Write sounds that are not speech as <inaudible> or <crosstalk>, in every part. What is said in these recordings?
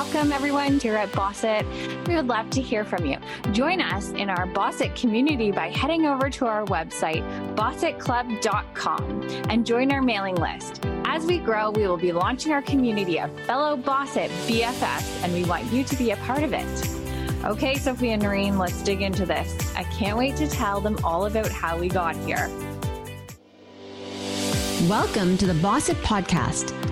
Welcome, everyone, here at Bossit. We would love to hear from you. Join us in our Bossit community by heading over to our website, bossitclub.com, and join our mailing list. As we grow, we will be launching our community of fellow Bossit BFFs, and we want you to be a part of it. Okay, Sophia and Noreen, let's dig into this. I can't wait to tell them all about how we got here. Welcome to the Bossit Podcast.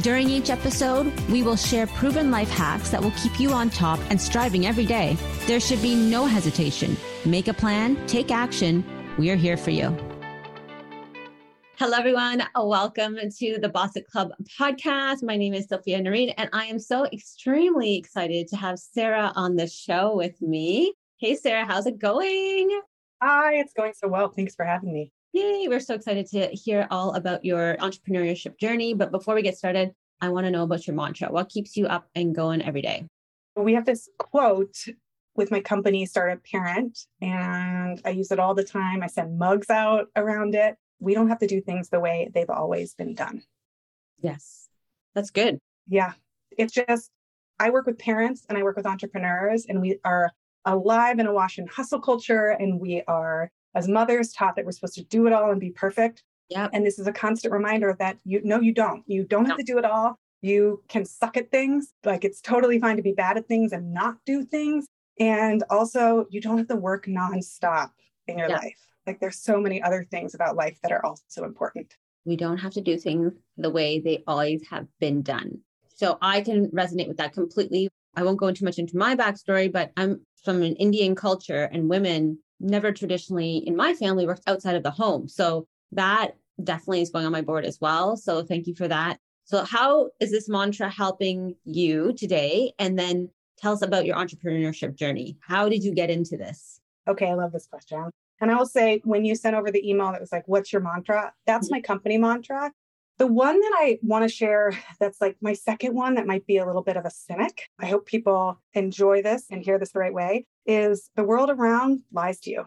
During each episode, we will share proven life hacks that will keep you on top and striving every day. There should be no hesitation. Make a plan, take action. We are here for you. Hello, everyone. Welcome to the Bossit Club podcast. My name is Sophia Noreen, and I am so extremely excited to have Sarah on the show with me. Hey, Sarah, how's it going? Hi, it's going so well. Thanks for having me. Yay, we're so excited to hear all about your entrepreneurship journey. But before we get started, I want to know about your mantra. What keeps you up and going every day? We have this quote with my company, Startup Parent, and I use it all the time. I send mugs out around it. We don't have to do things the way they've always been done. Yes, that's good. Yeah, it's just, I work with parents and I work with entrepreneurs, and we are alive in a wash and hustle culture. And we are, as mothers, taught that we're supposed to do it all and be perfect. Yeah. And this is a constant reminder that you no, you don't. You don't have to do it all. You can suck at things. Like it's totally fine to be bad at things and not do things. And also, you don't have to work nonstop in your yeah. life. Like there's so many other things about life that are also important. We don't have to do things the way they always have been done. So I can resonate with that completely. I won't go into much into my backstory, but I'm from an Indian culture and women never traditionally in my family worked outside of the home. So that definitely is going on my board as well. So thank you for that. So how is this mantra helping you today? And then tell us about your entrepreneurship journey. How did you get into this? Okay, I love this question. And I will say, when you sent over the email that was like, What's your mantra? That's mm-hmm. my company mantra. The one that I want to share that's like my second one that might be a little bit of a cynic. I hope people enjoy this and hear this the right way is the world around lies to you.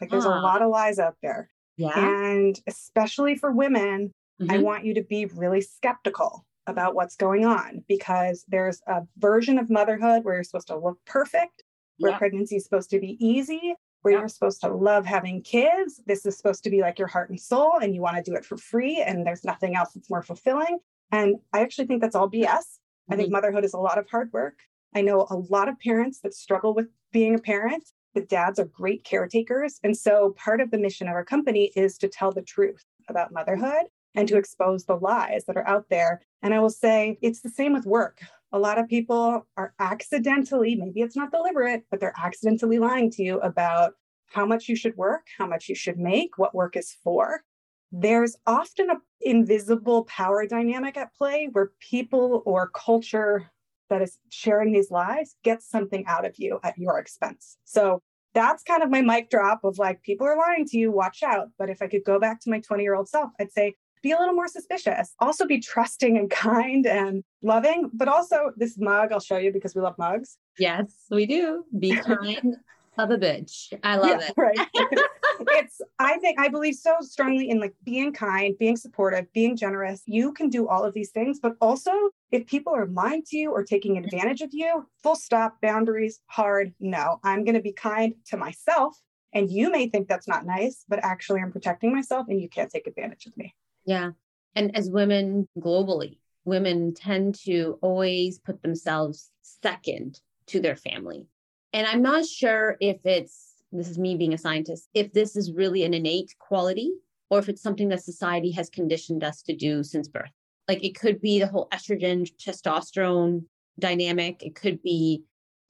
Like there's a lot of lies out there. Yeah. And especially for women, mm-hmm. I want you to be really skeptical about what's going on because there's a version of motherhood where you're supposed to look perfect, where yeah. pregnancy is supposed to be easy, where you're supposed to love having kids. This is supposed to be like your heart and soul, and you want to do it for free, and there's nothing else that's more fulfilling. And I actually think that's all BS. Mm-hmm. I think mm-hmm. motherhood is a lot of hard work. I know a lot of parents that struggle with being a parent. The dads are great caretakers. And so part of the mission of our company is to tell the truth about motherhood and to expose the lies that are out there. And I will say it's the same with work a lot of people are accidentally, maybe it's not deliberate, but they're accidentally lying to you about how much you should work, how much you should make, what work is for. There's often an invisible power dynamic at play where people or culture that is sharing these lies gets something out of you at your expense. So that's kind of my mic drop of like, people are lying to you, watch out. But if I could go back to my 20 year old self, I'd say, be a little more suspicious. Also be trusting and kind and loving, but also this mug I'll show you because we love mugs. Yes, we do. Be <laughs> kind of a bitch. I love yeah, it. Right. <laughs> it's I think I believe so strongly in like being kind, being supportive, being generous. You can do all of these things, but also if people are lying to you or taking advantage of you, full stop, boundaries, hard, no. I'm going to be kind to myself and you may think that's not nice, but actually I'm protecting myself and you can't take advantage of me. Yeah. And as women globally, women tend to always put themselves second to their family. And I'm not sure if it's, this is me being a scientist, if this is really an innate quality or if it's something that society has conditioned us to do since birth. Like it could be the whole estrogen, testosterone dynamic, it could be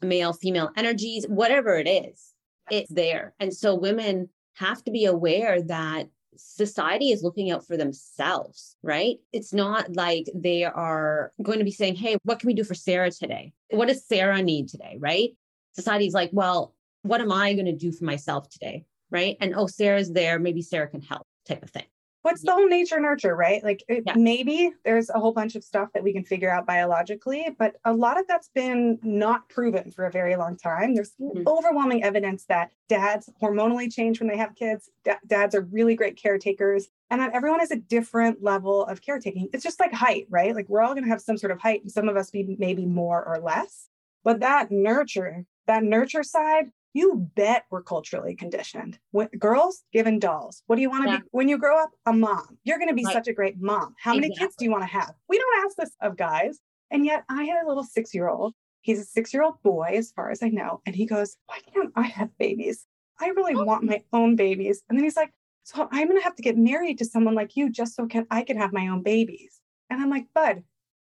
male female energies, whatever it is, it's there. And so women have to be aware that society is looking out for themselves, right? It's not like they are going to be saying, Hey, what can we do for Sarah today? What does Sarah need today? Right? society's like, well, what am I going to do for myself today? Right. And oh, Sarah's there. Maybe Sarah can help type of thing. What's the whole nature nurture, right? Like it, yeah. maybe there's a whole bunch of stuff that we can figure out biologically, but a lot of that's been not proven for a very long time. There's mm-hmm. overwhelming evidence that dads hormonally change when they have kids. D- dads are really great caretakers, and that everyone has a different level of caretaking. It's just like height, right? Like we're all going to have some sort of height, and some of us be maybe more or less. But that nurture, that nurture side, you bet we're culturally conditioned. When, girls given dolls. What do you want to yeah. be when you grow up? A mom. You're going to be right. such a great mom. How exactly. many kids do you want to have? We don't ask this of guys. And yet I had a little six year old. He's a six year old boy, as far as I know. And he goes, Why can't I have babies? I really oh. want my own babies. And then he's like, So I'm going to have to get married to someone like you just so can I can have my own babies. And I'm like, Bud,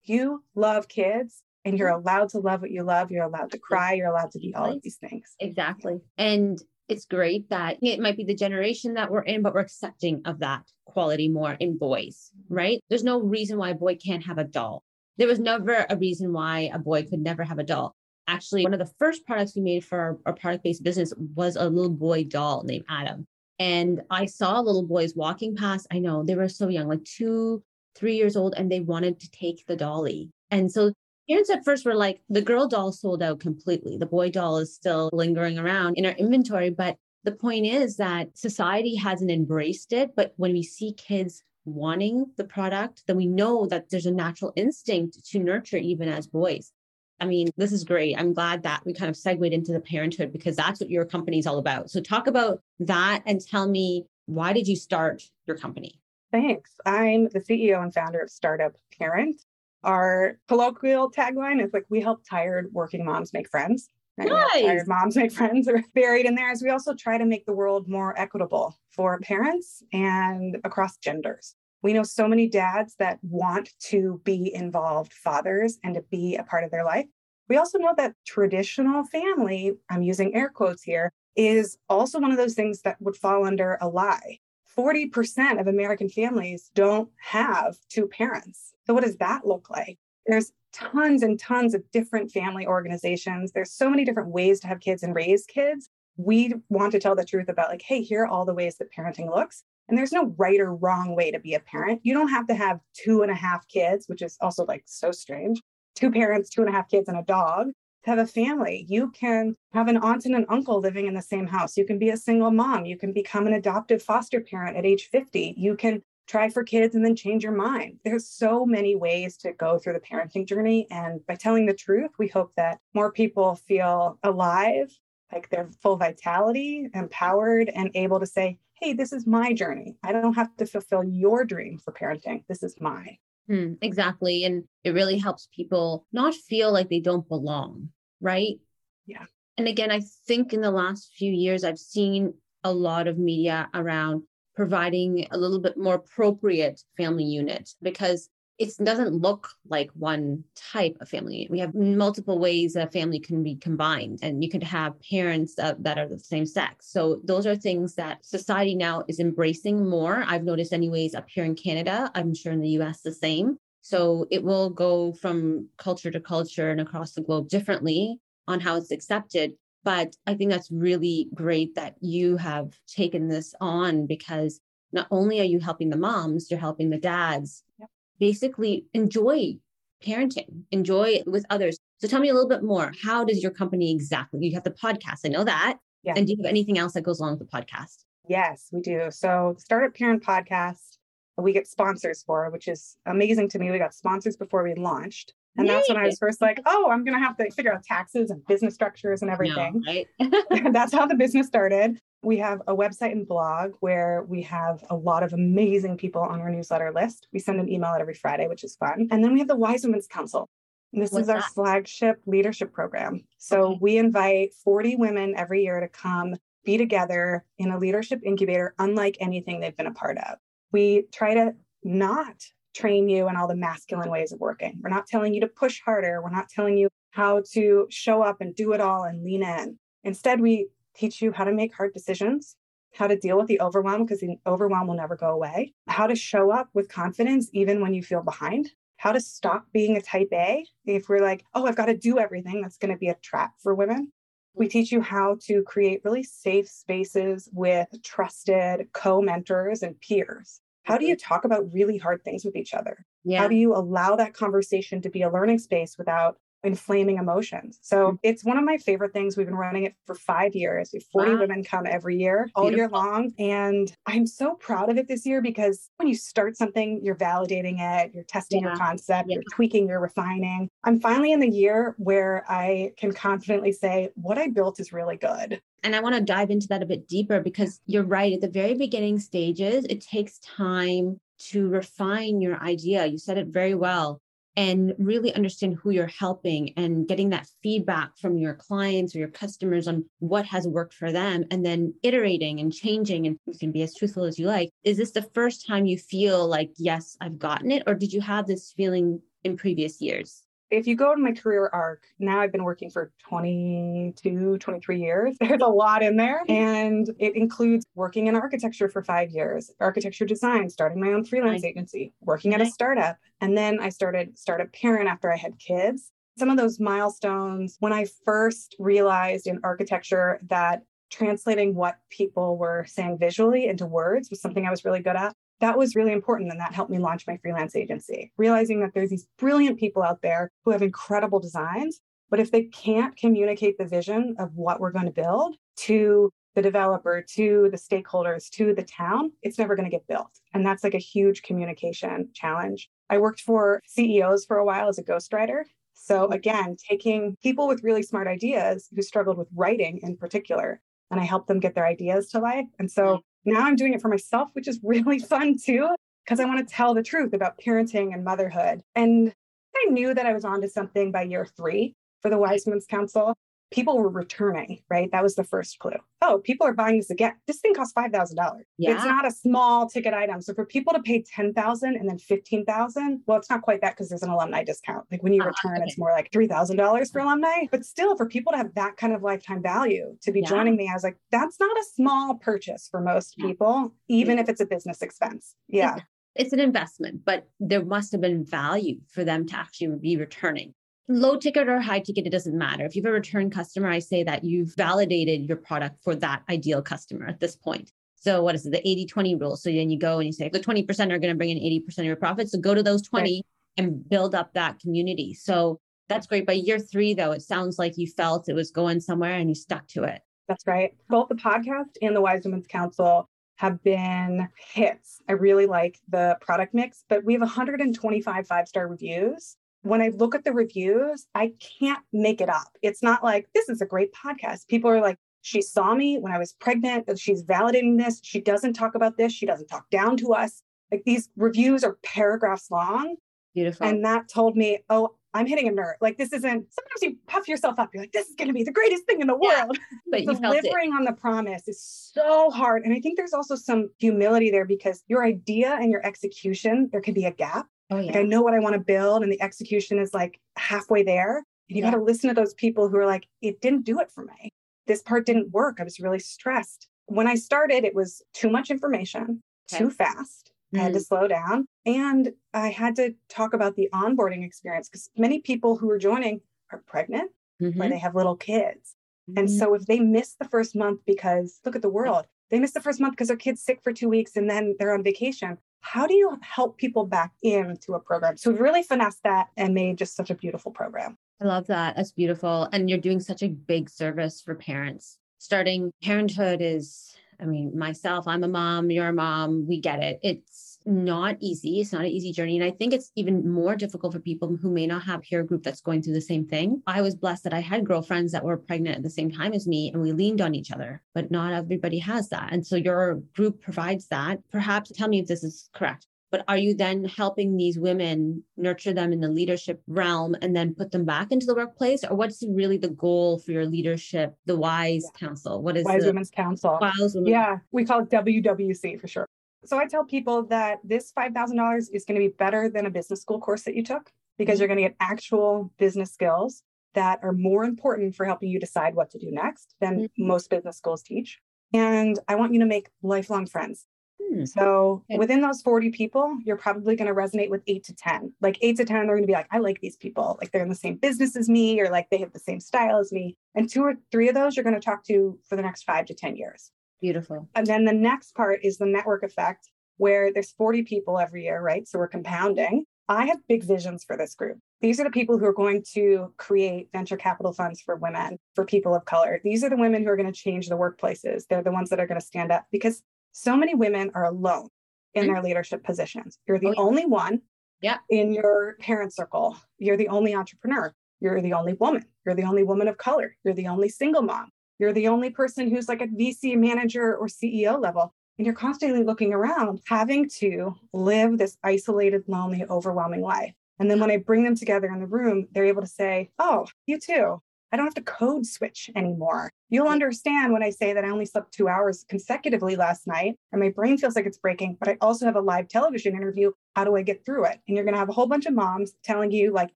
you love kids and you're mm-hmm. allowed to love what you love. You're allowed to cry. You're allowed to be all of these things. Exactly. And it's great that it might be the generation that we're in, but we're accepting of that quality more in boys, right? There's no reason why a boy can't have a doll. There was never a reason why a boy could never have a doll. Actually, one of the first products we made for our, our product based business was a little boy doll named Adam. And I saw little boys walking past. I know they were so young, like two, three years old, and they wanted to take the dolly. And so Parents at first were like, the girl doll sold out completely. The boy doll is still lingering around in our inventory. But the point is that society hasn't embraced it. But when we see kids wanting the product, then we know that there's a natural instinct to nurture even as boys. I mean, this is great. I'm glad that we kind of segued into the parenthood because that's what your company is all about. So talk about that and tell me why did you start your company? Thanks. I'm the CEO and founder of Startup Parent. Our colloquial tagline is like, we help tired working moms make friends. Right? Nice. Tired moms make friends are buried in there as we also try to make the world more equitable for parents and across genders. We know so many dads that want to be involved fathers and to be a part of their life. We also know that traditional family, I'm using air quotes here, is also one of those things that would fall under a lie. 40% of American families don't have two parents. So, what does that look like? There's tons and tons of different family organizations. There's so many different ways to have kids and raise kids. We want to tell the truth about, like, hey, here are all the ways that parenting looks. And there's no right or wrong way to be a parent. You don't have to have two and a half kids, which is also like so strange. Two parents, two and a half kids, and a dog have a family. You can have an aunt and an uncle living in the same house. You can be a single mom. You can become an adoptive foster parent at age 50. You can try for kids and then change your mind. There's so many ways to go through the parenting journey. And by telling the truth, we hope that more people feel alive, like they're full vitality, empowered, and able to say, hey, this is my journey. I don't have to fulfill your dream for parenting. This is mine. Hmm, exactly. And it really helps people not feel like they don't belong right? Yeah. And again, I think in the last few years, I've seen a lot of media around providing a little bit more appropriate family unit because it doesn't look like one type of family. We have multiple ways that a family can be combined, and you could have parents that are the same sex. So, those are things that society now is embracing more. I've noticed, anyways, up here in Canada. I'm sure in the US, the same. So it will go from culture to culture and across the globe differently on how it's accepted. But I think that's really great that you have taken this on because not only are you helping the moms, you're helping the dads yep. basically enjoy parenting, enjoy it with others. So tell me a little bit more. How does your company exactly? You have the podcast, I know that. Yeah. And do you have anything else that goes along with the podcast? Yes, we do. So, Startup Parent Podcast we get sponsors for, which is amazing to me. We got sponsors before we launched. And Yay. that's when I was first like, oh, I'm going to have to figure out taxes and business structures and everything. No, right? <laughs> <laughs> that's how the business started. We have a website and blog where we have a lot of amazing people on our newsletter list. We send an email out every Friday, which is fun. And then we have the Wise Women's Council. This What's is our that? flagship leadership program. So okay. we invite 40 women every year to come be together in a leadership incubator, unlike anything they've been a part of we try to not train you in all the masculine ways of working. We're not telling you to push harder. We're not telling you how to show up and do it all and lean in. Instead, we teach you how to make hard decisions, how to deal with the overwhelm because the overwhelm will never go away, how to show up with confidence even when you feel behind, how to stop being a type A. If we're like, oh, I've got to do everything, that's going to be a trap for women. We mm-hmm. teach you how to create really safe spaces with trusted co mentors and peers. How do you mm-hmm. talk about really hard things with each other? Yeah. How do you allow that conversation to be a learning space without inflaming emotions. So mm-hmm. it's one of my favorite things. We've been running it for five years. We have 40 wow. women come every year, all Beautiful. year long. And I'm so proud of it this year because when you start something, you're validating it, you're testing yeah. your concept, yeah. you're tweaking, you're refining. I'm finally in the year where I can confidently say what I built is really good. And I want to dive into that a bit deeper because you're right. At the very beginning stages, it takes time to refine your idea. You said it very well and really understand who you're helping and getting that feedback from your clients or your customers on what has worked for them and then iterating and changing and you can be as truthful as you like. Is this the first time you feel like yes i've gotten it or did you have this feeling in previous years if you go to my career arc, now I've been working for 22, 23 years. <laughs> There's a lot in there. Mm-hmm. And it includes working in architecture for five years, architecture design, starting my own freelance agency, working at a startup. And then I started startup parent after I had kids. Some of those milestones, when I first realized in architecture that translating what people were saying visually into words was something I was really good at that was really important and that helped me launch my freelance agency. Realizing that there's these brilliant people out there who have incredible designs but if they can't communicate the vision of what we're going to build to the developer to the stakeholders to the town it's never going to get built. And that's like a huge communication challenge. I worked for ceos for a while as a ghostwriter. So again taking people with really smart ideas who struggled with writing in particular and i helped them get their ideas to life. And so now I'm doing it for myself, which is really <laughs> fun too, because I want to tell the truth about parenting and motherhood. And I knew that I was onto something by year three for the Wise Women's Council people were returning, right? That was the first clue. Oh, people are buying this again. This thing costs five thousand dollars. Yeah. It's not a small ticket item. So for people to pay ten thousand and then fifteen thousand, well, it's not quite that because there's an alumni discount. Like when you uh, return, okay. it's more like three thousand dollars for alumni. But still, for people to have that kind of lifetime value to be yeah. joining me, I was like, that's not a small purchase for most people, even if it's a business expense. Yeah. It's an investment, but there must have been value for them to actually be returning low ticket or high ticket, it doesn't matter. If you have a return customer, I say that you've validated your product for that ideal customer at this point. So what is it, the 80 20 rule? So then you go and you say the 20% are going to bring in 80% of your profits. So go to those 20 right. and build up that community. So that's great. By year three, though, it sounds like you felt it was going somewhere and you stuck to it. That's right. Both the podcast and the Wise Women's Council have been hits. I really like the product mix, but we have 125 five star reviews when I look at the reviews, I can't make it up. It's not like, this is a great podcast. People are like, she saw me when I was pregnant. She's validating this. She doesn't talk about this. She doesn't talk down to us. Like these reviews are paragraphs long. Beautiful. And that told me, oh, I'm hitting a nerve. Like this isn't. Sometimes you puff yourself up. You're like, this is going to be the greatest thing in the world. Yeah, but delivering on the promise is so hard. And I think there's also some humility there because your idea and your execution, there can be a gap. Oh, yeah. Like I know what I want to build, and the execution is like halfway there. And you yeah. got to listen to those people who are like, it didn't do it for me. This part didn't work. I was really stressed. When I started, it was too much information, okay. too fast. Mm-hmm. I had to mm. slow down. And I had to talk about the onboarding experience because many people who are joining are pregnant mm-hmm. or they have little kids. Mm-hmm. And so if they miss the first month because look at the world, they miss the first month because their kid's sick for two weeks and then they're on vacation how do you help people back into a program? So we've really finessed that and made just such a beautiful program. I love that. That's beautiful. And you're doing such a big service for parents. Starting parenthood is, I mean, myself, I'm a mom, you're a mom, we get it. It's not easy. It's not an easy journey. And I think it's even more difficult for people who may not have peer group that's going through the same thing. I was blessed that I had girlfriends that were pregnant at the same time as me and we leaned on each other, but not everybody has that. And so your group provides that. Perhaps tell me if this is correct. But are you then helping these women nurture them in the leadership realm and then put them back into the workplace? Or what's really the goal for your leadership, the WISE yeah. Council? What is WISE the, Women's Council? WISE Women's Yeah, we call it WWC for sure. So I tell people that this $5,000 is going to be better than a business school course that you took because you're going to get actual business skills that are more important for helping you decide what to do next than mm-hmm. most business schools teach. And I want you to make lifelong friends. Mm. So okay. within those 40 people, you're probably going to resonate with eight to 10. Like eight to 10, they're going to be like, I like these people. Like they're in the same business as me, or like they have the same style as me. And two or three of those you're going to talk to for the next five to 10 years. Beautiful. And then the next part is the network effect, where there's 40 people every year, right? So we're compounding. I have big visions for this group. These are the people who are going to create venture capital funds for women, for people of color. These are the women who are going to change the workplaces. They're the ones that are going to stand up because so many women are alone in mm-hmm. their leadership positions. You're the oh, yeah. only one yeah. in your parent circle. You're the only entrepreneur. You're the only woman. You're the only woman of color. You're the only single mom. You're the only person who's like a VC manager or CEO level. And you're constantly looking around, having to live this isolated, lonely, overwhelming life. And then when I bring them together in the room, they're able to say, Oh, you too. I don't have to code switch anymore. You'll understand when I say that I only slept two hours consecutively last night and my brain feels like it's breaking, but I also have a live television interview. How do I get through it? And you're going to have a whole bunch of moms telling you, like,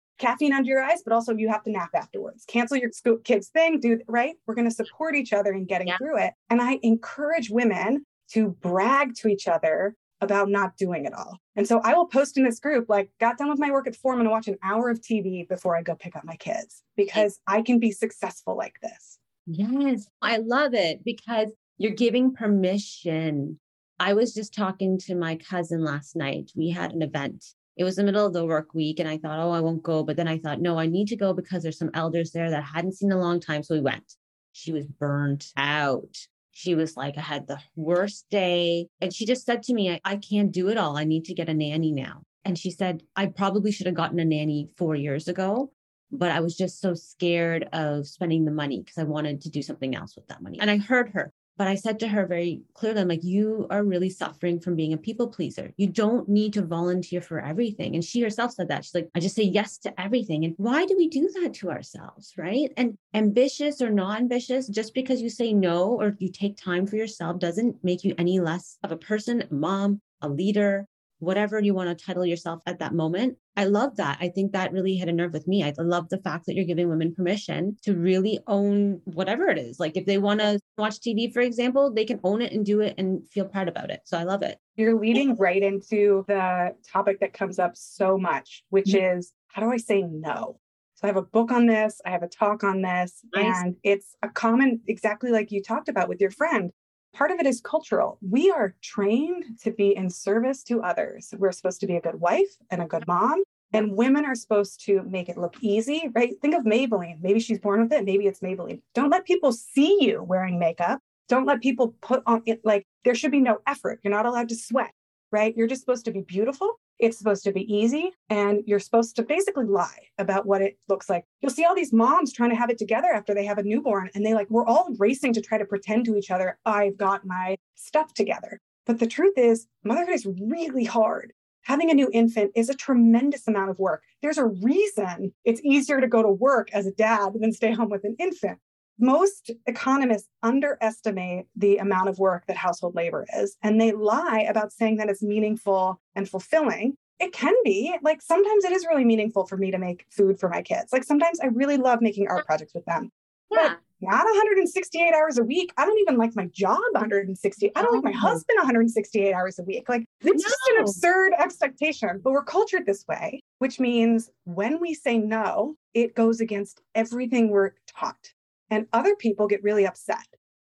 caffeine under your eyes, but also you have to nap afterwards. Cancel your kids' thing, do right. We're going to support each other in getting yeah. through it. And I encourage women to brag to each other about not doing it all. And so I will post in this group, like, got done with my work at four, I'm gonna watch an hour of TV before I go pick up my kids because I can be successful like this. Yes, I love it because you're giving permission. I was just talking to my cousin last night. We had an event. It was the middle of the work week, and I thought, oh, I won't go. But then I thought, no, I need to go because there's some elders there that I hadn't seen in a long time. So we went. She was burnt out. She was like, I had the worst day. And she just said to me, I, I can't do it all. I need to get a nanny now. And she said, I probably should have gotten a nanny four years ago, but I was just so scared of spending the money because I wanted to do something else with that money. And I heard her. But I said to her very clearly, I'm like, you are really suffering from being a people pleaser. You don't need to volunteer for everything. And she herself said that. She's like, I just say yes to everything. And why do we do that to ourselves? Right. And ambitious or non ambitious, just because you say no or you take time for yourself doesn't make you any less of a person, mom, a leader, whatever you want to title yourself at that moment. I love that. I think that really hit a nerve with me. I love the fact that you're giving women permission to really own whatever it is. Like if they want to watch TV, for example, they can own it and do it and feel proud about it. So I love it. You're leading right into the topic that comes up so much, which mm-hmm. is how do I say no? So I have a book on this, I have a talk on this, nice. and it's a common, exactly like you talked about with your friend. Part of it is cultural. We are trained to be in service to others. We're supposed to be a good wife and a good mom. And women are supposed to make it look easy, right? Think of Maybelline. Maybe she's born with it. Maybe it's Maybelline. Don't let people see you wearing makeup. Don't let people put on it like there should be no effort. You're not allowed to sweat, right? You're just supposed to be beautiful it's supposed to be easy, and you're supposed to basically lie about what it looks like. You'll see all these moms trying to have it together after they have a newborn, and they like, we're all racing to try to pretend to each other, I've got my stuff together. But the truth is, motherhood is really hard. Having a new infant is a tremendous amount of work. There's a reason it's easier to go to work as a dad than stay home with an infant most economists underestimate the amount of work that household labor is, and they lie about saying that it's meaningful and fulfilling. It can be like sometimes it is really meaningful for me to make food for my kids. Like sometimes I really love making art projects with them. Yeah. But not 168 hours a week. I don't even like my job 160. I don't like my oh. husband 168 hours a week. Like it's no. just an absurd expectation, but we're cultured this way, which means when we say no, it goes against everything we're taught and other people get really upset.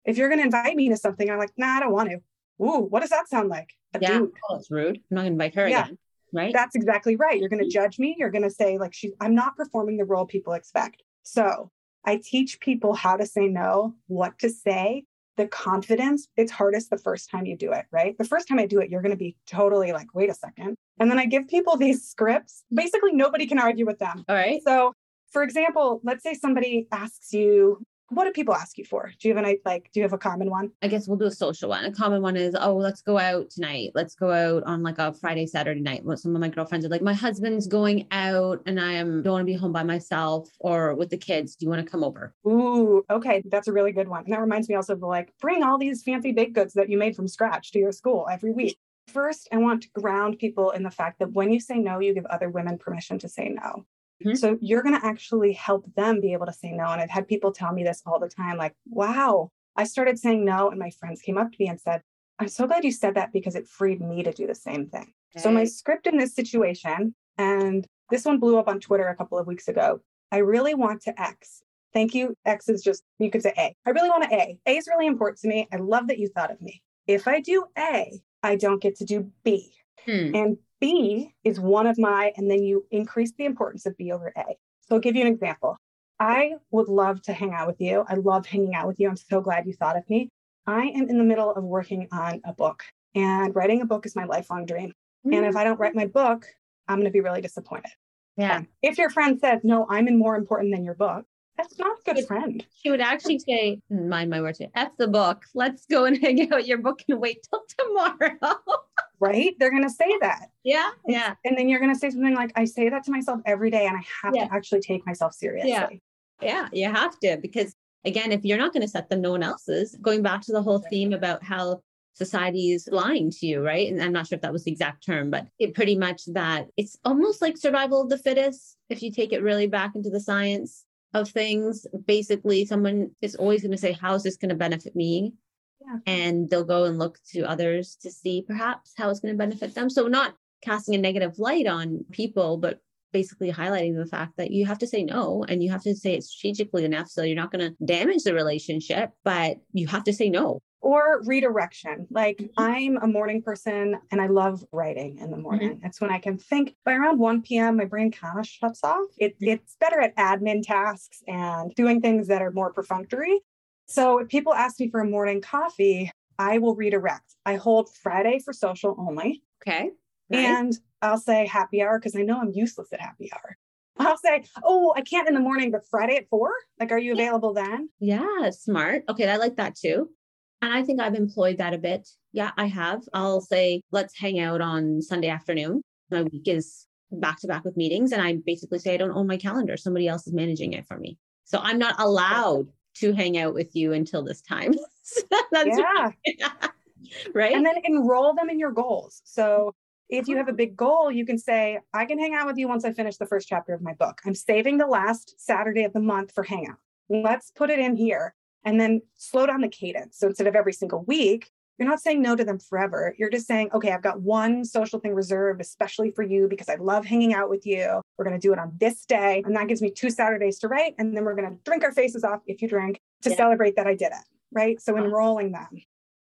If you're going to invite me to something, I'm like, nah, I don't want to. Ooh, what does that sound like? A yeah, dude. Oh, it's rude. I'm not going to invite her yeah. again. Right. That's exactly right. You're going to mm-hmm. judge me. You're going to say, like, she's, I'm not performing the role people expect. So I teach people how to say no, what to say, the confidence. It's hardest the first time you do it, right? The first time I do it, you're going to be totally like, wait a second. And then I give people these scripts. Basically, nobody can argue with them. All right. So for example, let's say somebody asks you, what do people ask you for? Do you have an like do you have a common one? I guess we'll do a social one. A common one is, oh, let's go out tonight. Let's go out on like a Friday, Saturday night. What some of my girlfriends are like, my husband's going out and I am don't want to be home by myself or with the kids. Do you want to come over? Ooh, okay. That's a really good one. And that reminds me also of like bring all these fancy baked goods that you made from scratch to your school every week. First, I want to ground people in the fact that when you say no, you give other women permission to say no. Mm-hmm. So you're going to actually help them be able to say no. And I've had people tell me this all the time like, wow, I started saying no. And my friends came up to me and said, I'm so glad you said that because it freed me to do the same thing. Okay. So, my script in this situation, and this one blew up on Twitter a couple of weeks ago. I really want to X. Thank you. X is just, you could say A. I really want to A. A is really important to me. I love that you thought of me. If I do A, I don't get to do B. Hmm. And B is one of my, and then you increase the importance of B over A. So I'll give you an example. I would love to hang out with you. I love hanging out with you. I'm so glad you thought of me. I am in the middle of working on a book, and writing a book is my lifelong dream. Mm-hmm. And if I don't write my book, I'm going to be really disappointed. Yeah. If your friend says, No, I'm in more important than your book, that's not a good friend. She would actually say, mind my words, F the book. Let's go and <laughs> hang out your book and wait till tomorrow. <laughs> right? They're going to say that. Yeah. Yeah. And then you're going to say something like, I say that to myself every day and I have yeah. to actually take myself seriously. Yeah. yeah, you have to. Because again, if you're not going to set them, no one else is. Going back to the whole theme about how society is lying to you, right? And I'm not sure if that was the exact term, but it pretty much that it's almost like survival of the fittest if you take it really back into the science of things. Basically, someone is always going to say, How is this going to benefit me? Yeah. And they'll go and look to others to see perhaps how it's going to benefit them. So, not casting a negative light on people, but basically highlighting the fact that you have to say no and you have to say it strategically enough so you're not going to damage the relationship, but you have to say no or redirection. Like mm-hmm. I'm a morning person and I love writing in the mm-hmm. morning. Mm-hmm. It's when I can think. By around 1 p.m., my brain kind of shuts off. It, mm-hmm. It's better at admin tasks and doing things that are more perfunctory. So if people ask me for a morning coffee, I will redirect. I hold Friday for social only. Okay. Nice. And I'll say happy hour because I know I'm useless at happy hour. <laughs> I'll say, oh, I can't in the morning, but Friday at four? Like, are you available then? Yeah, smart. Okay, I like that too. And I think I've employed that a bit. Yeah, I have. I'll say, let's hang out on Sunday afternoon. My week is back to back with meetings. And I basically say, I don't own my calendar. Somebody else is managing it for me. So I'm not allowed to hang out with you until this time. <laughs> That's yeah. <laughs> right. And then enroll them in your goals. So if you have a big goal, you can say, I can hang out with you once I finish the first chapter of my book. I'm saving the last Saturday of the month for hangout. Let's put it in here and then slow down the cadence. So instead of every single week, you're not saying no to them forever. You're just saying, okay, I've got one social thing reserved, especially for you, because I love hanging out with you. We're going to do it on this day. And that gives me two Saturdays to write. And then we're going to drink our faces off if you drink to yeah. celebrate that I did it. Right. So enrolling them.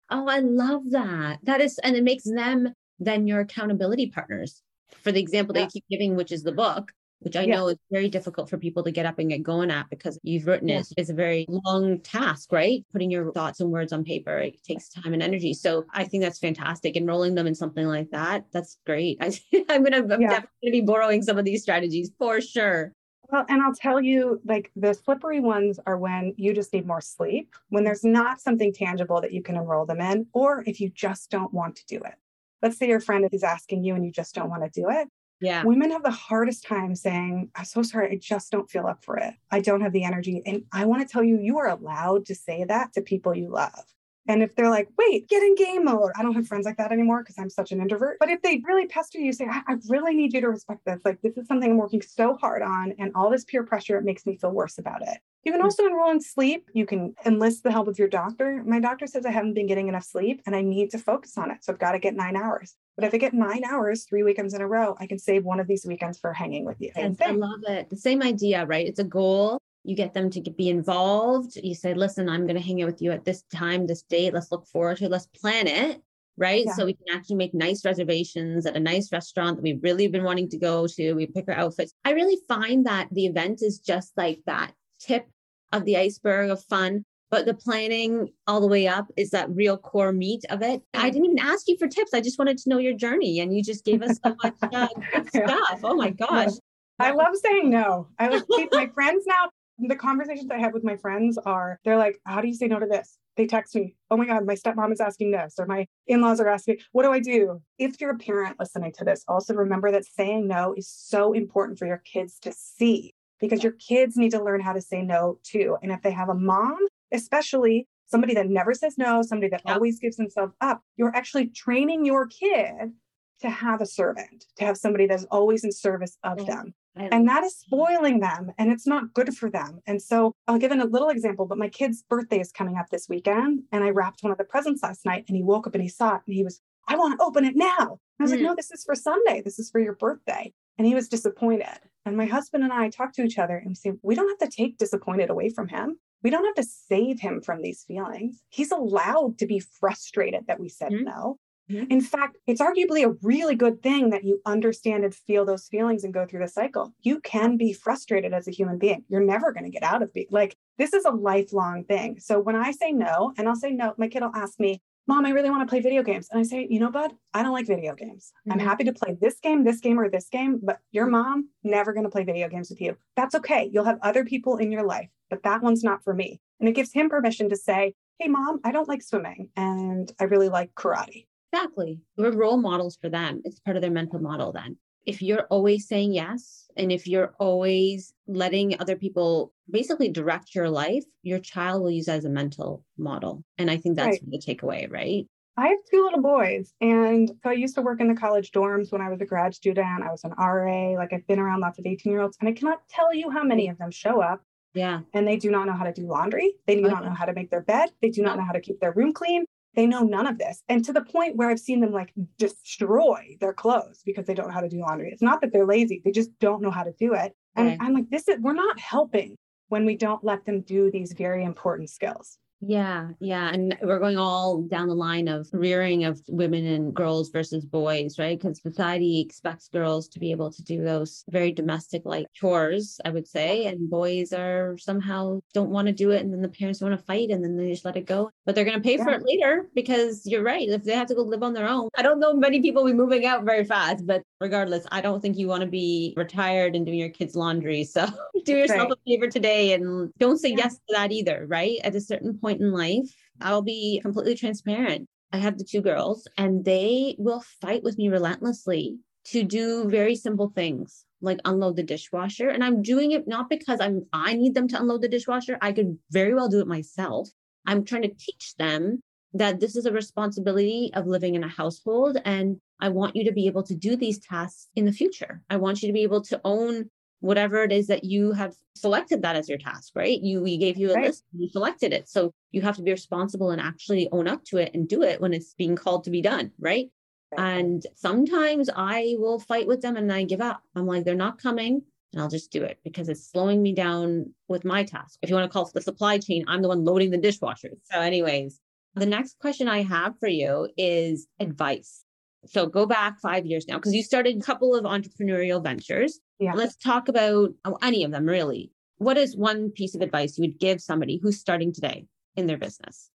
Oh, I love that. That is, and it makes them then your accountability partners for the example yeah. that you keep giving, which is the book which I yeah. know is very difficult for people to get up and get going at because you've written yeah. it. It's a very long task, right? Putting your thoughts and words on paper, it takes time and energy. So I think that's fantastic. Enrolling them in something like that, that's great. I, am going to, I'm yeah. definitely going to be borrowing some of these strategies for sure. Well, and I'll tell you, like the slippery ones are when you just need more sleep, when there's not something tangible that you can enroll them in, or if you just don't want to do it. Let's say your friend is asking you and you just don't want to do it. Yeah. Women have the hardest time saying, I'm so sorry, I just don't feel up for it. I don't have the energy. And I want to tell you, you are allowed to say that to people you love. And if they're like, wait, get in game mode, I don't have friends like that anymore because I'm such an introvert. But if they really pester you, say, I, I, really need you to respect this. Like, this is something I'm working so hard on. And all this peer pressure, it makes me feel worse about it. You can mm. also enroll in sleep. You can enlist the help of your doctor. My doctor says I haven't been getting enough sleep and I need to focus on it. So I've got to get nine hours. But if I get nine hours, three weekends in a row, I can save one of these weekends for hanging with you. Yes, I love it. The same idea, right? It's a goal. You get them to be involved. You say, listen, I'm going to hang out with you at this time, this date. Let's look forward to it. Let's plan it. Right. Yeah. So we can actually make nice reservations at a nice restaurant that we've really been wanting to go to. We pick our outfits. I really find that the event is just like that tip of the iceberg of fun but the planning all the way up is that real core meat of it. I didn't even ask you for tips. I just wanted to know your journey, and you just gave us so much uh, <laughs> good stuff. Oh my gosh! I love saying no. I like my <laughs> friends now. The conversations I have with my friends are they're like, "How do you say no to this?" They text me, "Oh my god, my stepmom is asking this," or my in-laws are asking, "What do I do?" If you're a parent listening to this, also remember that saying no is so important for your kids to see because your kids need to learn how to say no too. And if they have a mom especially somebody that never says no, somebody that yeah. always gives themselves up, you're actually training your kid to have a servant, to have somebody that's always in service of them. and that is spoiling them and it's not good for them. And so I'll give a little example, but my kid's birthday is coming up this weekend. And I wrapped one of the presents last night and he woke up and he saw it and he was, I want to open it now. I was mm. like, no, this is for Sunday. This is for your birthday. And he was disappointed. And my husband and I talked to each other and we say, we don't have to take disappointed away from him. We don't have to save him from these feelings. He's allowed to be frustrated that we said mm-hmm. no. Mm-hmm. In fact, it's arguably a really good thing that you understand and feel those feelings and go through the cycle. You can be frustrated as a human being. You're never going to get out of being like this is a lifelong thing. So when I say no, and I'll say no, my kid will ask me, Mom, I really want to play video games. And I say, you know, bud, I don't like video games. Mm-hmm. I'm happy to play this game, this game, or this game, but your mom never going to play video games with you. That's okay. You'll have other people in your life, but that one's not for me. And it gives him permission to say, Hey, mom, I don't like swimming and I really like karate. Exactly. We're role models for them. It's part of their mental model then. If you're always saying yes, and if you're always letting other people basically direct your life, your child will use as a mental model. And I think that's right. the takeaway, right? I have two little boys. And so I used to work in the college dorms when I was a grad student. I was an RA. Like I've been around lots of 18 year olds, and I cannot tell you how many of them show up. Yeah. And they do not know how to do laundry. They do not know how to make their bed. They do not know how to keep their room clean. They know none of this. And to the point where I've seen them like destroy their clothes because they don't know how to do laundry. It's not that they're lazy, they just don't know how to do it. And right. I'm like, this is, we're not helping when we don't let them do these very important skills. Yeah, yeah. And we're going all down the line of rearing of women and girls versus boys, right? Because society expects girls to be able to do those very domestic like chores, I would say. And boys are somehow don't want to do it. And then the parents want to fight and then they just let it go. But they're going to pay yeah. for it later because you're right. If they have to go live on their own, I don't know many people be moving out very fast. But regardless, I don't think you want to be retired and doing your kids' laundry. So <laughs> do yourself right. a favor today and don't say yeah. yes to that either, right? At a certain point in life, I'll be completely transparent. I have the two girls and they will fight with me relentlessly to do very simple things like unload the dishwasher. And i'm doing it not because i'm i need them to unload the dishwasher. I could very well do it myself. I'm trying to teach them that this is a responsibility of living in a household and i want you to be able to do these tasks in the future. I want you to be able to own whatever it is that you have selected that as your task, right? You we gave you a right. list, you selected it. So you have to be responsible and actually own up to it and do it when it's being called to be done, right? right? And sometimes I will fight with them and I give up. I'm like, they're not coming. And I'll just do it because it's slowing me down with my task. If you want to call the supply chain, I'm the one loading the dishwashers. So, anyways, the next question I have for you is advice. So go back five years now because you started a couple of entrepreneurial ventures. Yeah. Let's talk about oh, any of them really. What is one piece of advice you would give somebody who's starting today in their business?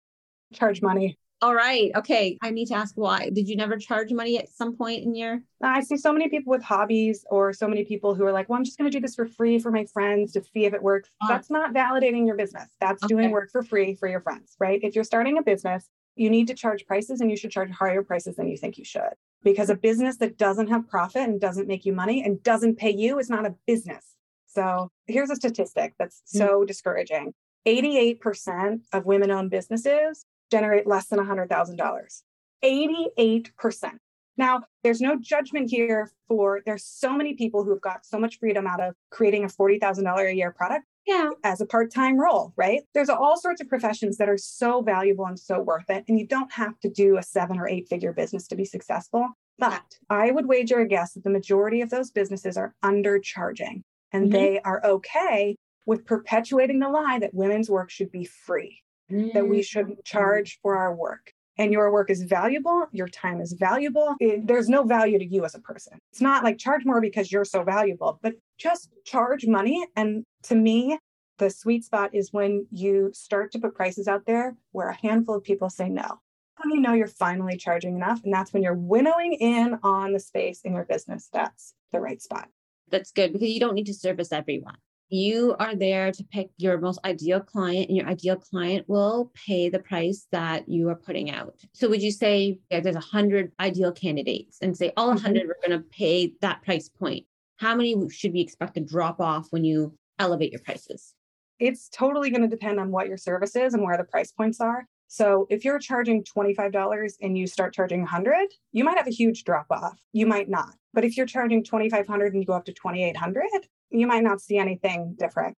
Charge money. All right. Okay. I need to ask why. Did you never charge money at some point in your? I see so many people with hobbies or so many people who are like, well, I'm just going to do this for free for my friends to see if it works. Uh, That's not validating your business. That's okay. doing work for free for your friends, right? If you're starting a business, you need to charge prices and you should charge higher prices than you think you should. Because a business that doesn't have profit and doesn't make you money and doesn't pay you is not a business. So here's a statistic that's hmm. so discouraging 88% of women owned businesses generate less than $100,000. 88%. Now, there's no judgment here for there's so many people who have got so much freedom out of creating a $40,000 a year product yeah. as a part-time role, right? There's all sorts of professions that are so valuable and so worth it. And you don't have to do a seven or eight figure business to be successful. But I would wager a guess that the majority of those businesses are undercharging and mm-hmm. they are okay with perpetuating the lie that women's work should be free, mm-hmm. that we should mm-hmm. charge for our work. And your work is valuable, your time is valuable. It, there's no value to you as a person. It's not like charge more because you're so valuable, but just charge money. And to me, the sweet spot is when you start to put prices out there where a handful of people say no. When you know you're finally charging enough, and that's when you're winnowing in on the space in your business. That's the right spot. That's good because you don't need to service everyone. You are there to pick your most ideal client, and your ideal client will pay the price that you are putting out. So, would you say if there's a hundred ideal candidates, and say all 100 mm-hmm. are going to pay that price point? How many should we expect to drop off when you elevate your prices? It's totally going to depend on what your service is and where the price points are. So if you're charging $25 and you start charging 100, you might have a huge drop off. You might not. But if you're charging 2500 and you go up to 2800, you might not see anything different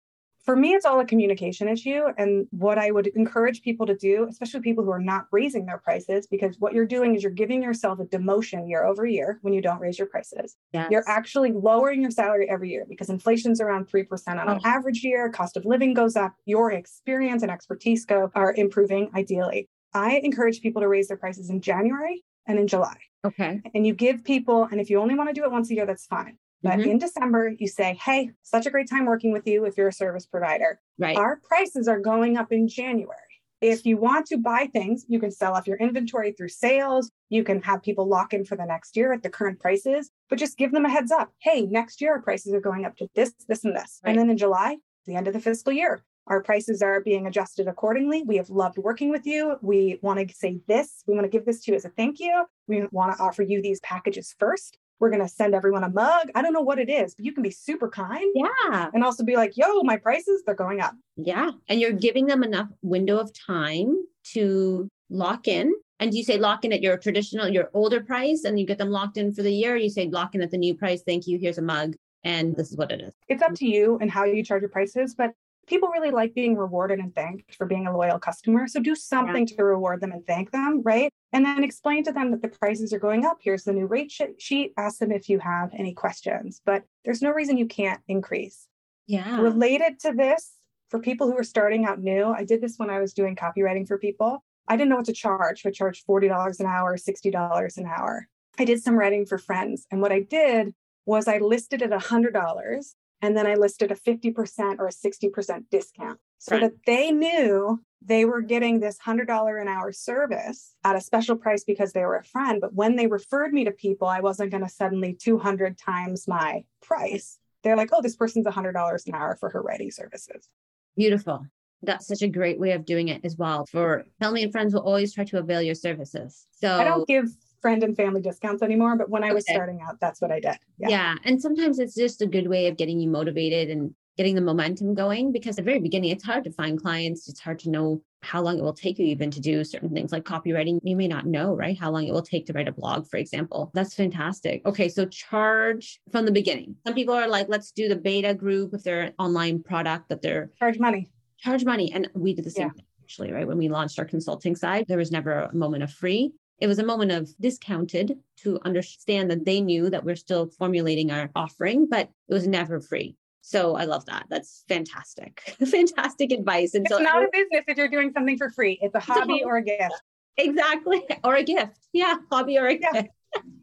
for me, it's all a communication issue. And what I would encourage people to do, especially people who are not raising their prices, because what you're doing is you're giving yourself a demotion year over year when you don't raise your prices. Yes. You're actually lowering your salary every year because inflation's around 3% on oh. an average year, cost of living goes up, your experience and expertise go are improving ideally. I encourage people to raise their prices in January and in July. Okay. And you give people, and if you only want to do it once a year, that's fine. But mm-hmm. in December, you say, Hey, such a great time working with you if you're a service provider. Right. Our prices are going up in January. If you want to buy things, you can sell off your inventory through sales. You can have people lock in for the next year at the current prices, but just give them a heads up. Hey, next year, our prices are going up to this, this, and this. Right. And then in July, the end of the fiscal year, our prices are being adjusted accordingly. We have loved working with you. We want to say this. We want to give this to you as a thank you. We want to offer you these packages first we're going to send everyone a mug. I don't know what it is, but you can be super kind. Yeah. And also be like, yo, my prices, they're going up. Yeah. And you're giving them enough window of time to lock in. And you say lock in at your traditional, your older price, and you get them locked in for the year. You say lock in at the new price. Thank you. Here's a mug. And this is what it is. It's up to you and how you charge your prices. But people really like being rewarded and thanked for being a loyal customer. So do something yeah. to reward them and thank them, right? And then explain to them that the prices are going up. Here's the new rate sheet. Ask them if you have any questions, but there's no reason you can't increase. Yeah. Related to this, for people who are starting out new, I did this when I was doing copywriting for people. I didn't know what to charge. I charged $40 an hour, $60 an hour. I did some writing for friends. And what I did was I listed at $100 and then I listed a 50% or a 60% discount so right. that they knew they were getting this $100 an hour service at a special price because they were a friend. But when they referred me to people, I wasn't going to suddenly 200 times my price. They're like, oh, this person's $100 an hour for her writing services. Beautiful. That's such a great way of doing it as well. For family and friends will always try to avail your services. So I don't give friend and family discounts anymore. But when I was starting out, that's what I did. Yeah. yeah. And sometimes it's just a good way of getting you motivated and getting the momentum going because at the very beginning, it's hard to find clients. It's hard to know how long it will take you even to do certain things like copywriting. You may not know, right? How long it will take to write a blog, for example. That's fantastic. Okay. So charge from the beginning. Some people are like, let's do the beta group if they're an online product that they're charge money. Charge money. And we did the same yeah. thing actually, right? When we launched our consulting side, there was never a moment of free it was a moment of discounted to understand that they knew that we're still formulating our offering, but it was never free. So I love that. That's fantastic. <laughs> fantastic advice. And it's so not a business if you're doing something for free. It's a hobby or a gift. Exactly. <laughs> Or a gift. Yeah. Hobby or a yeah. gift.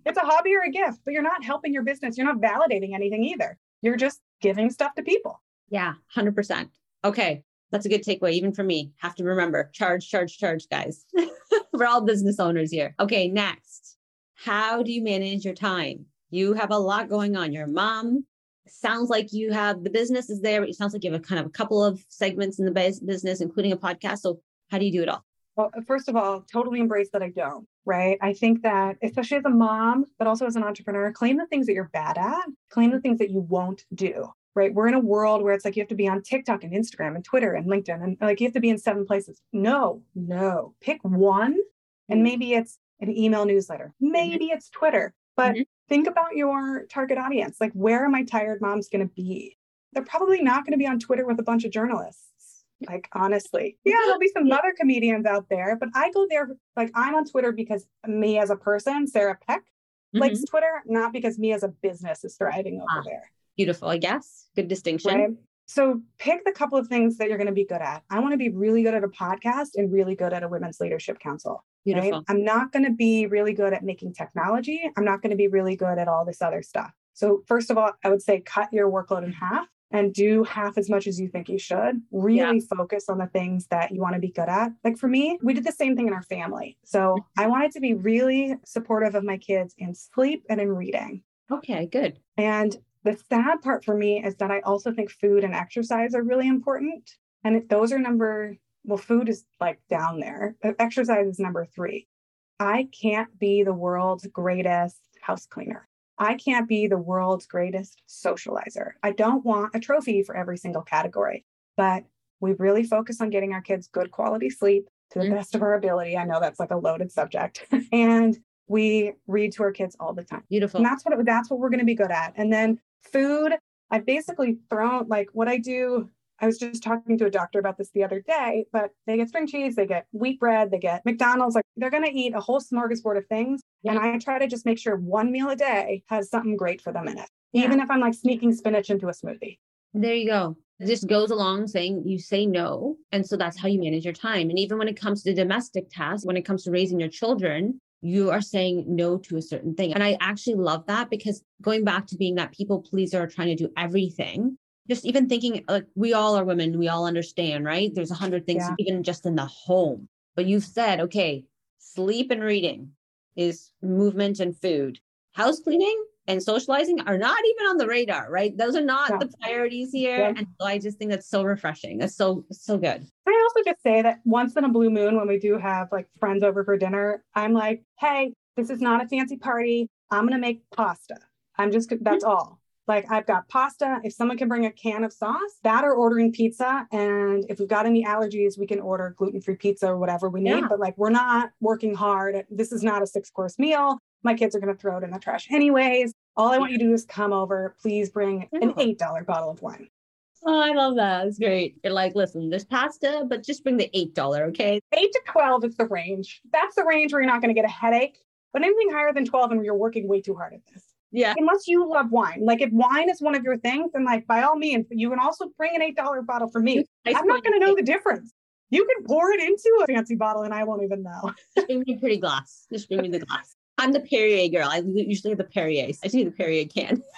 it's a hobby or a gift, but you're not helping your business. You're not validating anything either. You're just giving stuff to people. Yeah. 100%. Okay. That's a good takeaway, even for me. Have to remember charge, charge, charge, guys. <laughs> We're all business owners here. Okay, next. How do you manage your time? You have a lot going on. Your mom sounds like you have the business is there, but it sounds like you have a kind of a couple of segments in the business, including a podcast. So, how do you do it all? Well, first of all, totally embrace that I don't, right? I think that, especially as a mom, but also as an entrepreneur, claim the things that you're bad at, claim the things that you won't do right? We're in a world where it's like you have to be on TikTok and Instagram and Twitter and LinkedIn and like you have to be in seven places. No, no. Pick one and mm-hmm. maybe it's an email newsletter. Mm-hmm. Maybe it's Twitter. But mm-hmm. Think about your target audience. Like where are my tired moms going to be? They're probably not going to be on Twitter with a bunch of journalists. Like honestly. Yeah, there'll be some other comedians out there, but I go there like I'm on Twitter because me as a person, Sarah Peck, likes mm-hmm. Twitter, not because me as a business is thriving over ah. there beautiful, I guess. Good distinction. Right? So pick the couple of things that you're going to be good at. I want to be really good at a podcast and really good at a women's leadership council. Beautiful. Right? I'm not going to be really good at making technology. I'm not going to be really good at all this other stuff. So first of all, I would say cut your workload in half and do half as much as you think you should. Really yeah. focus on the things that you want to be good at. Like for me, we did the same thing in our family. So mm-hmm. I wanted to be really supportive of my kids in sleep and in reading. Okay, good. And the sad part for me is that I also think food and exercise are really important. And those are number, well, food is like down there, exercise is number three. I can't be the world's greatest house cleaner. I can't be the world's greatest socializer. I don't want a trophy for every single category, but we really focus on getting our kids good quality sleep to the mm-hmm. best of our ability. I know that's like a loaded subject. <laughs> and we read to our kids all the time. Beautiful. And that's what it, that's what we're going to be good at. And then food, I basically thrown like what I do. I was just talking to a doctor about this the other day, but they get string cheese, they get wheat bread, they get McDonald's, like they're going to eat a whole smorgasbord of things. Yeah. And I try to just make sure one meal a day has something great for them in it, yeah. even if I'm like sneaking spinach into a smoothie. There you go. This goes along saying you say no. And so that's how you manage your time. And even when it comes to domestic tasks, when it comes to raising your children, you are saying no to a certain thing. And I actually love that because going back to being that people pleaser trying to do everything, just even thinking like we all are women, we all understand, right? There's a hundred things yeah. even just in the home. But you've said, okay, sleep and reading is movement and food. House cleaning, and socializing are not even on the radar, right? Those are not yeah. the priorities here. Yeah. And so I just think that's so refreshing. That's so, so good. I also just say that once in a blue moon, when we do have like friends over for dinner, I'm like, hey, this is not a fancy party. I'm going to make pasta. I'm just, that's mm-hmm. all. Like I've got pasta. If someone can bring a can of sauce, that or ordering pizza. And if we've got any allergies, we can order gluten-free pizza or whatever we need. Yeah. But like we're not working hard. This is not a six-course meal my kids are going to throw it in the trash anyways. All I want you to do is come over. Please bring an $8 bottle of wine. Oh, I love that. That's great. You're like, listen, there's pasta, but just bring the $8, okay? 8 to 12 is the range. That's the range where you're not going to get a headache. But anything higher than 12 and you're working way too hard at this. Yeah. Unless you love wine. Like if wine is one of your things, then like by all means, you can also bring an $8 bottle for me. I'm not going to know the difference. You can pour it into a fancy bottle and I won't even know. Just bring me pretty glass. Just bring me the glass. I'm the Perrier girl. I usually have the Perrier. I see the Perrier can. <laughs>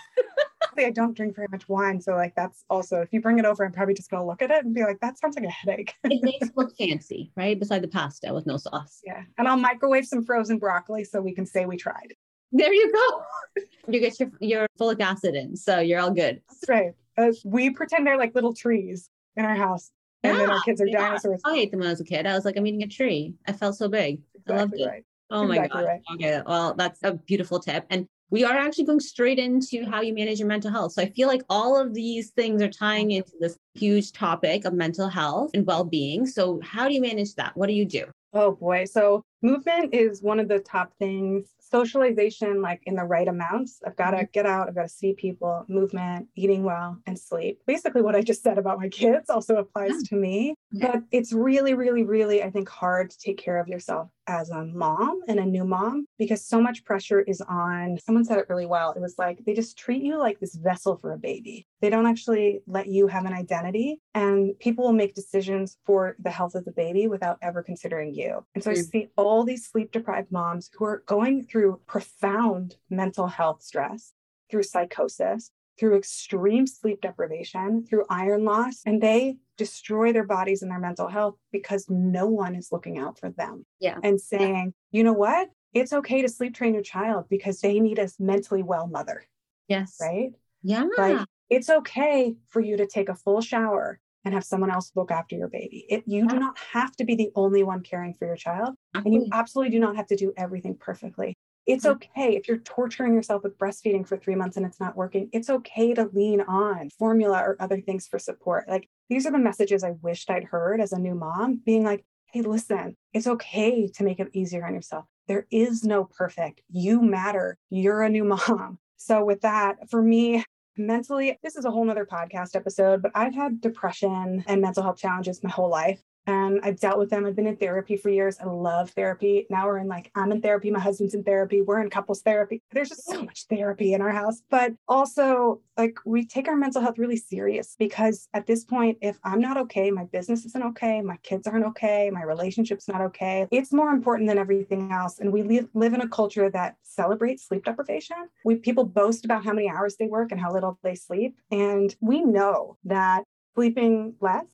I don't drink very much wine. So like that's also if you bring it over, I'm probably just gonna look at it and be like, that sounds like a headache. it <laughs> makes it look fancy, right? Beside the pasta with no sauce. Yeah. And I'll microwave some frozen broccoli so we can say we tried. There you go. <laughs> you get your your folic acid in, so you're all good. That's right. Uh, we pretend they're like little trees in our house. And yeah, then our kids are yeah. dinosaurs. I ate them when I was a kid. I was like, I'm eating a tree. I felt so big. Exactly I loved it. Right. Oh my exactly god. Right. Okay. Well, that's a beautiful tip. And we are actually going straight into how you manage your mental health. So I feel like all of these things are tying into this huge topic of mental health and well-being. So how do you manage that? What do you do? Oh boy. So movement is one of the top things socialization like in the right amounts i've got to mm-hmm. get out i've got to see people movement eating well and sleep basically what i just said about my <laughs> kids also applies yeah. to me but it's really really really i think hard to take care of yourself as a mom and a new mom because so much pressure is on someone said it really well it was like they just treat you like this vessel for a baby. They don't actually let you have an identity and people will make decisions for the health of the baby without ever considering you. And so mm. i see all these sleep deprived moms who are going through profound mental health stress, through psychosis, through extreme sleep deprivation, through iron loss, and they destroy their bodies and their mental health because no one is looking out for them. Yeah. And saying, you know what? It's okay to sleep train your child because they need a mentally well mother. Yes. Right? Yeah. Like it's okay for you to take a full shower and have someone else look after your baby. It, you yeah. do not have to be the only one caring for your child. Absolutely. And you absolutely do not have to do everything perfectly. It's mm-hmm. okay if you're torturing yourself with breastfeeding for three months and it's not working. It's okay to lean on formula or other things for support. Like these are the messages I wished I'd heard as a new mom, being like, hey, listen, it's okay to make it easier on yourself. There is no perfect. You matter. You're a new <laughs> mom. So, with that, for me, mentally, this is a whole nother podcast episode, but I've had depression and mental health challenges my whole life and I've dealt with them. I've been in therapy for years. I love therapy. Now we're in like, I'm in therapy, my husband's in therapy, we're in couples therapy. There's just so much therapy in our house. But also, like, we take our mental health really serious because at this point, if I'm not okay, my business isn't okay, my kids aren't okay, my relationship's not okay, it's more important than everything else. And we live, live in a culture that celebrates sleep deprivation. We people boast about how many hours they work and how little they sleep. And we know that sleeping less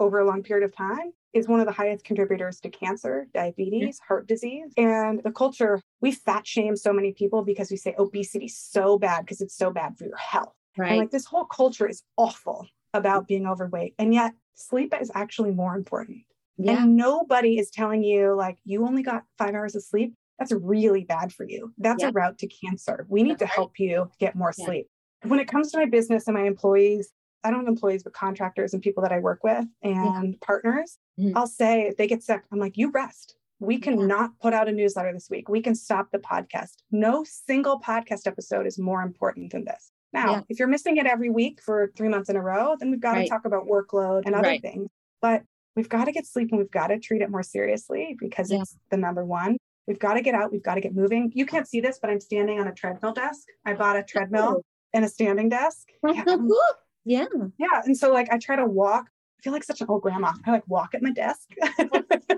over a long period of time is one of the highest contributors to cancer, diabetes, yeah. heart disease. And the culture, we fat shame so many people because we say obesity is so bad because it's so bad for your health. Right. And like this whole culture is awful about being overweight. And yet sleep is actually more important. Yeah. And nobody is telling you like you only got five hours of sleep. That's really bad for you. That's yeah. a route to cancer. We need That's to right. help you get more yeah. sleep. When it comes to my business and my employees, I don't have employees, but contractors and people that I work with and yeah. partners, mm-hmm. I'll say if they get sick, I'm like, you rest. We cannot put out a newsletter this week. We can stop the podcast. No single podcast episode is more important than this. Now, yeah. if you're missing it every week for three months in a row, then we've got right. to talk about workload and other right. things. But we've got to get sleep and we've got to treat it more seriously because yeah. it's the number one. We've got to get out. We've got to get moving. You can't see this, but I'm standing on a treadmill desk. I bought a treadmill and a standing desk. Yeah. <laughs> Yeah. Yeah. And so like I try to walk. I feel like such an old grandma. I like walk at my desk. <laughs>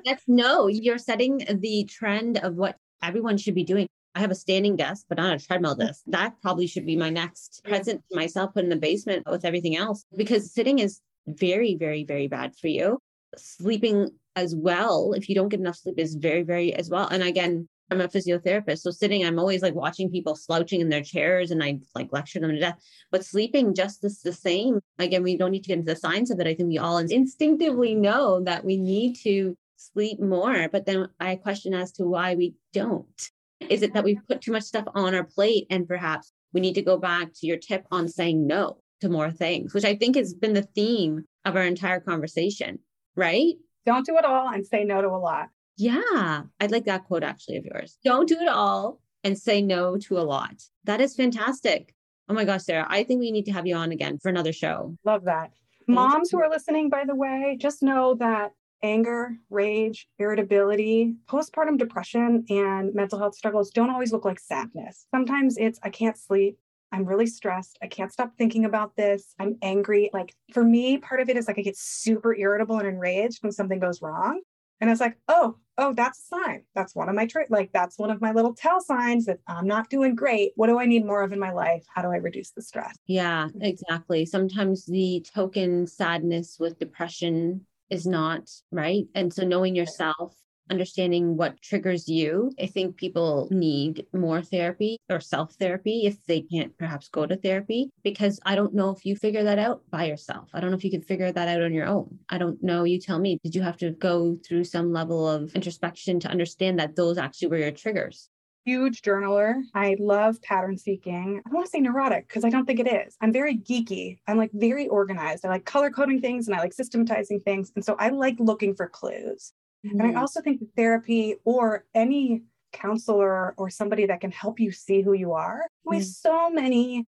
That's no, you're setting the trend of what everyone should be doing. I have a standing desk, but not a treadmill mm-hmm. desk. That probably should be my next present to myself, put in the basement with everything else, because sitting is very, very, very bad for you. Sleeping as well, if you don't get enough sleep, is very, very as well. And again, I'm a physiotherapist. So sitting, I'm always like watching people slouching in their chairs and I like lecture them to death. But sleeping just is the same. Again, we don't need to get into the science of it. I think we all instinctively know that we need to sleep more. But then I question as to why we don't. Is it that we put too much stuff on our plate and perhaps we need to go back to your tip on saying no to more things, which I think has been the theme of our entire conversation, right? Don't do it all and say no to a lot. Yeah. I'd like that quote actually of yours. Don't do it all and say no to a lot. That is fantastic. Oh my gosh, Sarah, I think we need to have you on again for another show. Love that. Moms who are listening, by the way, just know that anger, rage, irritability, postpartum depression, and mental health struggles don't always look like sadness. Sometimes it's, I can't sleep. I'm really stressed. I can't stop thinking about this. I'm angry. Like for me, part of it is like I get super irritable and enraged when something goes wrong. And it's like, oh, oh, that's a sign. That's one of my tra- like that's one of my little tell signs that I'm not doing great. What do I need more of in my life? How do I reduce the stress? Yeah, exactly. Sometimes the token sadness with depression is not right. And so knowing yourself, understanding what triggers you, I think people need more therapy or self therapy if they can't perhaps go to therapy, because I don't know if you figure that out by yourself. I don't know if you can figure that out on your own. I don't know. You tell me, did you have to go through some level of introspection to understand that those actually were your triggers? huge journaler. I love pattern seeking. I don't want to say neurotic because I don't think it is. I'm very geeky. I'm like very organized. I like color coding things and I like systematizing things. And so I like looking for clues. Mm-hmm. And I mm-hmm. also think that therapy or any counselor or somebody that can help you see who you are. Mm-hmm. We so many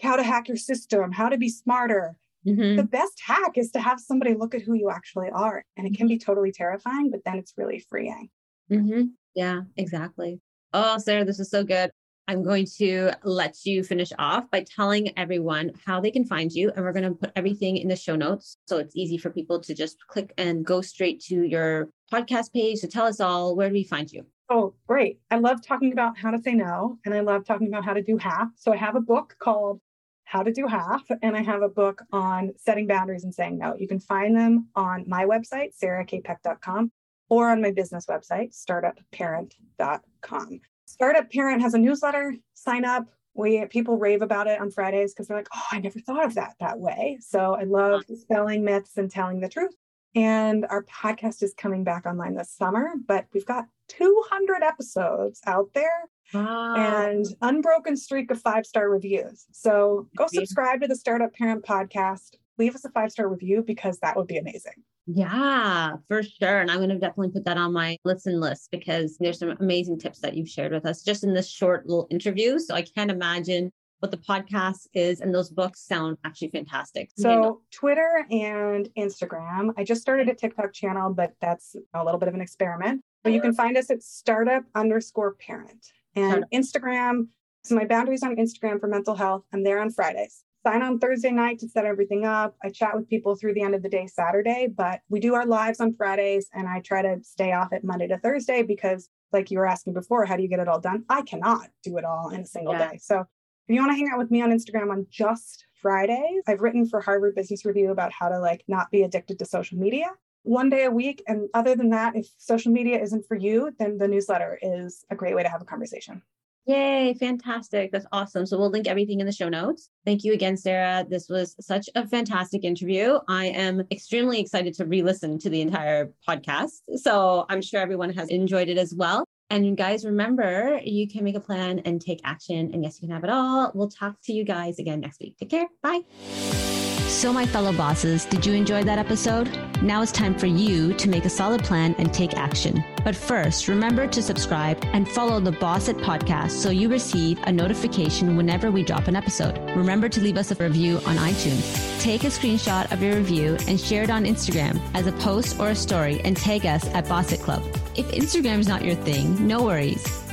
how to hack your system, how to be smarter. Mm-hmm. The best hack is to have somebody look at who you actually are. And it can be totally terrifying, but then it's really freeing. Mm-hmm. Yeah, exactly. Oh, Sarah, this is so good. I'm going to let you finish off by telling everyone how they can find you. And we're going to put everything in the show notes. So it's easy for people to just click and go straight to your podcast page to tell us all where do we find you? Oh, great. I love talking about how to say no. And I love talking about how to do half. So I have a book called How to Do Half. And I have a book on setting boundaries and saying no. You can find them on my website, sarahkpeck.com or on my business website, startupparent.com. Startup Parent has a newsletter. Sign up. We people rave about it on Fridays because they're like, "Oh, I never thought of that that way." So I love dispelling myths and telling the truth. And our podcast is coming back online this summer, but we've got 200 episodes out there wow. and unbroken streak of five star reviews. So go subscribe to the Startup Parent podcast. Leave us a five star review because that would be amazing. Yeah, for sure. And I'm going to definitely put that on my listen list because there's some amazing tips that you've shared with us just in this short little interview. So I can't imagine what the podcast is and those books sound actually fantastic. So Twitter and Instagram. I just started a TikTok channel, but that's a little bit of an experiment. But you can find us at startup underscore parent and startup. Instagram. So my boundaries on Instagram for mental health. I'm there on Fridays sign on Thursday night to set everything up. I chat with people through the end of the day Saturday, but we do our lives on Fridays and I try to stay off it Monday to Thursday because like you were asking before, how do you get it all done? I cannot do it all in a single yeah. day. So if you want to hang out with me on Instagram on just Fridays, I've written for Harvard Business Review about how to like not be addicted to social media one day a week. And other than that, if social media isn't for you, then the newsletter is a great way to have a conversation. Yay, fantastic. That's awesome. So we'll link everything in the show notes. Thank you again, Sarah. This was such a fantastic interview. I am extremely excited to re listen to the entire podcast. So I'm sure everyone has enjoyed it as well. And you guys, remember, you can make a plan and take action. And yes, you can have it all. We'll talk to you guys again next week. Take care. Bye. So, my fellow bosses, did you enjoy that episode? Now it's time for you to make a solid plan and take action. But first, remember to subscribe and follow the Boss It podcast so you receive a notification whenever we drop an episode. Remember to leave us a review on iTunes. Take a screenshot of your review and share it on Instagram as a post or a story and tag us at Boss It Club. If Instagram is not your thing, no worries